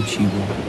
antigo.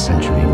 Century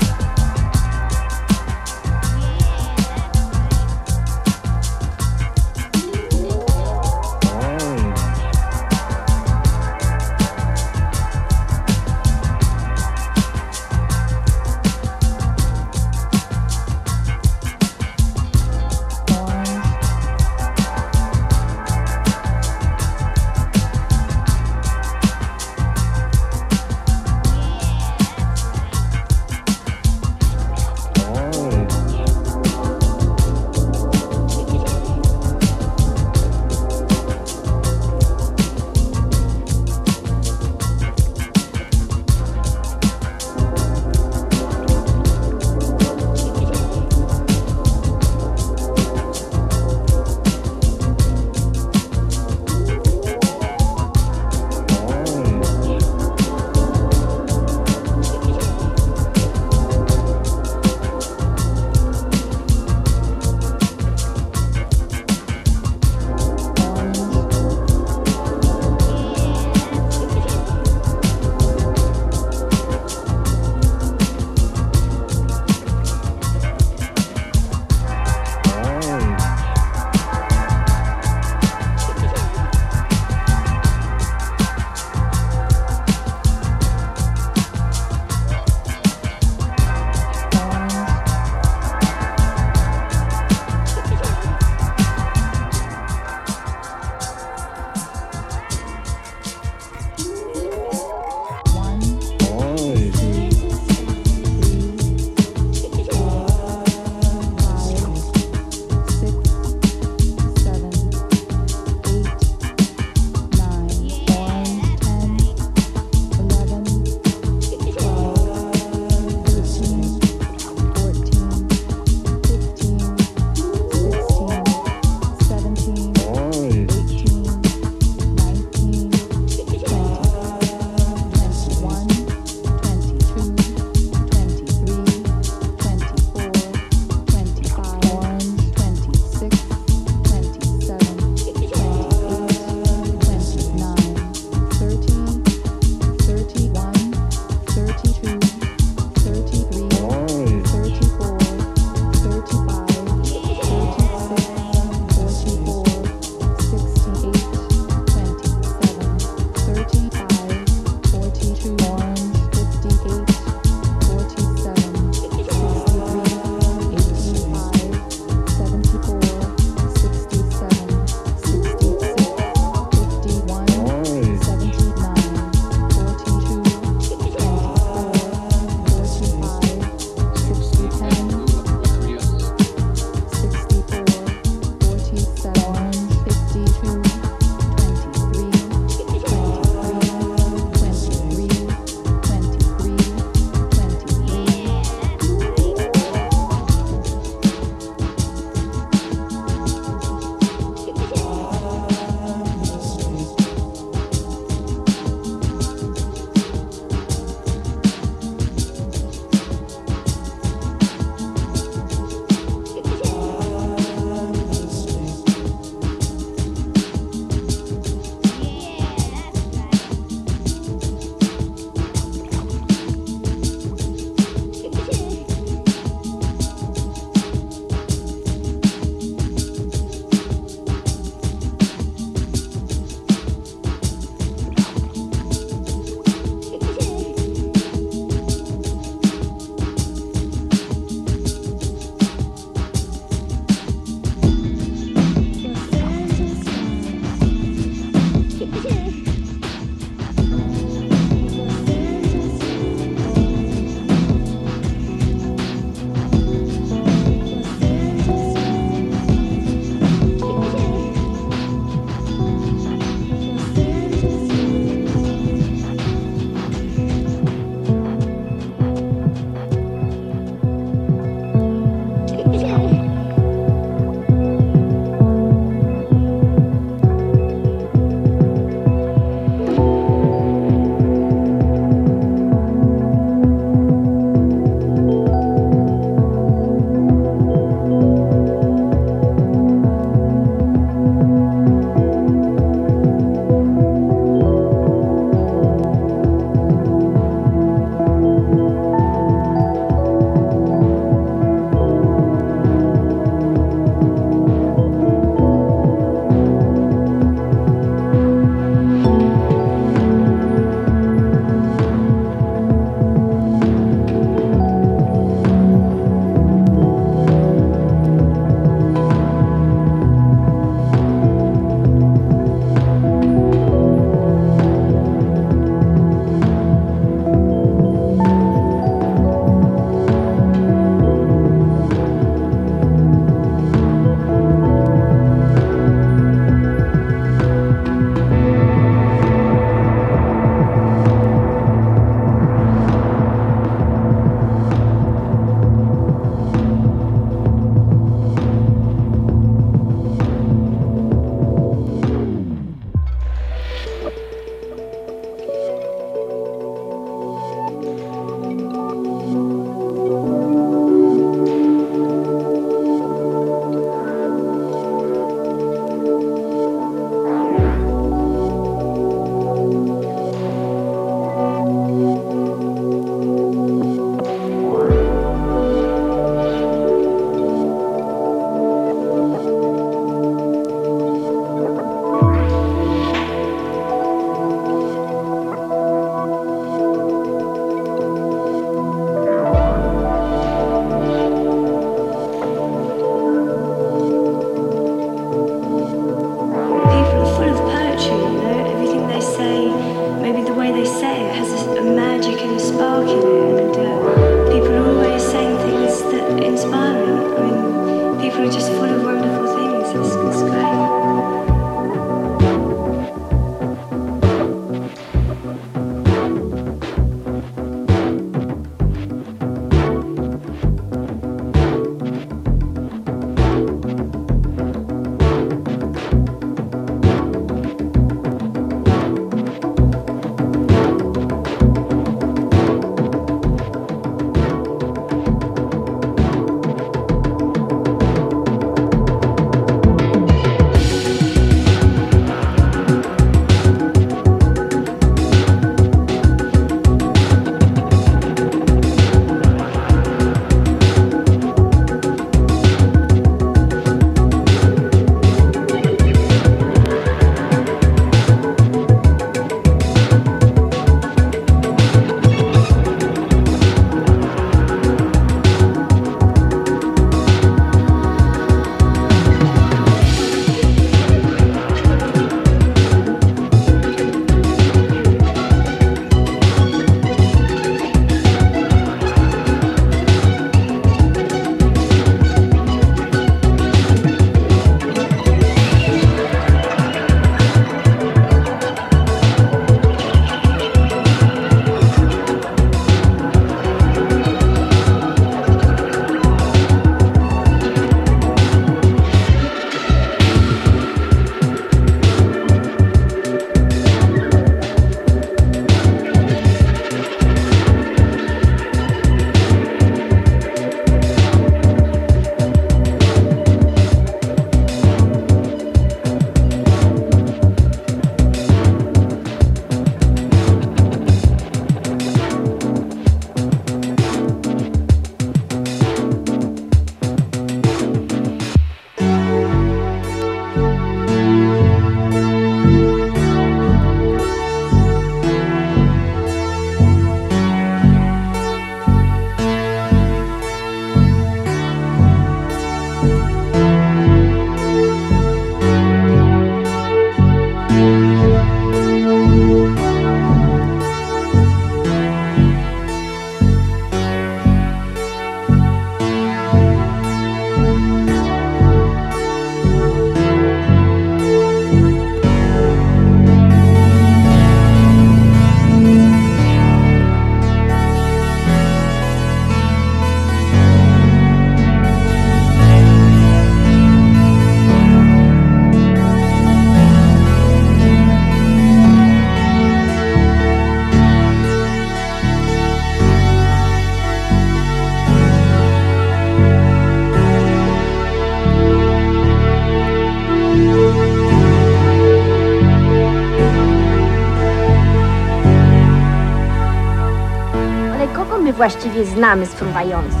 właściwie znamy z.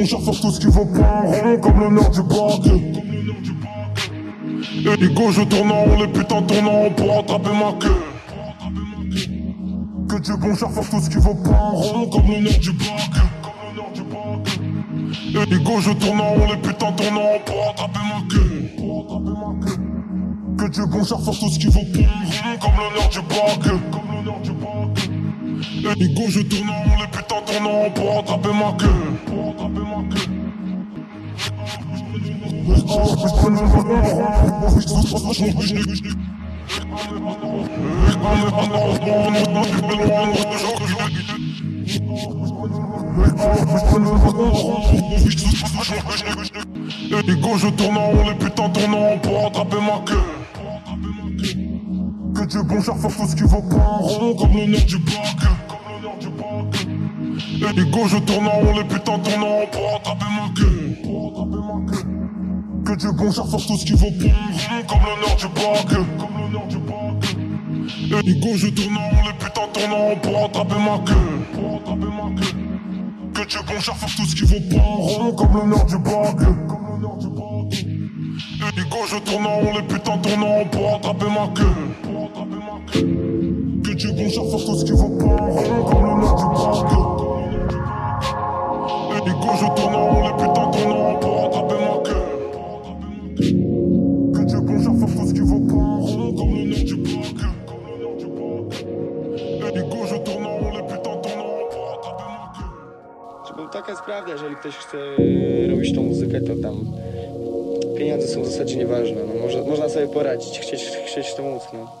Bon cher faire tout ce qu'il vaut pas rond, comme l'honneur du bac. Comme l'honneur du bac. Et Hugo, je tourne en rond, les putains tournent en rond pour attraper ma queue. Que Dieu bon faire tout ce qu'il vaut pas rond, comme. Comme l'honneur du bac. Et Hugo, je tourne en rond, les putains tournent en rond pour attraper ma queue. Que Dieu bon cher faire tout ce qu'il vaut pas rond, comme. Comme l'honneur du bac. Et Hugo, je tourne en rond, les putains tournent pour attraper ma queue. Et Hugo, je tourne en rond, les putains tournent en pour attraper ma queue. Que Dieu bon cher faire tout ce qu'il vaut pas en rond, comme l'honneur du bac. Hugo, je tourne en rond, les putains Pour attraper ma queue. Que Dieu bon faire tout ce qu'il vaut pas en rond, comme l'honneur du bac. Comme l'honneur du bac. Et Hugo, je tourne en les putains tournent pour attraper ma queue. Pour attraper ma queue. Que Dieu bon faire tout ce qu'il vaut pas en comme l'honneur du bac. Comme l'honneur du bac. Et Hugo, je tourne en les putains tournent pour attraper ma queue. Pour attraper ma queue. Que Dieu bon faire tout ce qu'il vaut pas en comme comme l'honneur du bac. Et Hugo, je tourne en les putains taka jest prawda, jeżeli ktoś chce robić tą muzykę, to tam pieniądze są w zasadzie nieważne. No, może, można sobie poradzić, chcieć, chcieć to móc. No.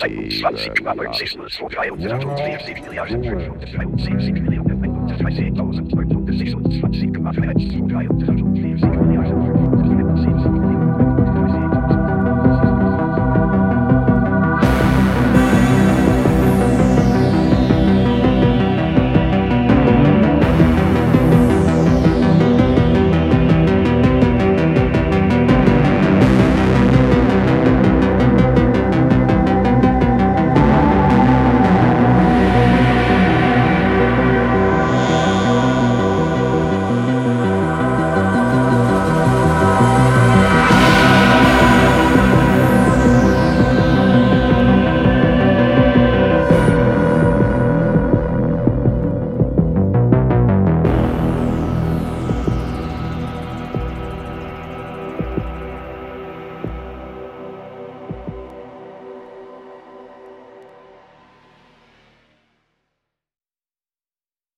Disciples, Transit, Power Systems for Trials, Transit, Transit, Transit, Transit, Transit,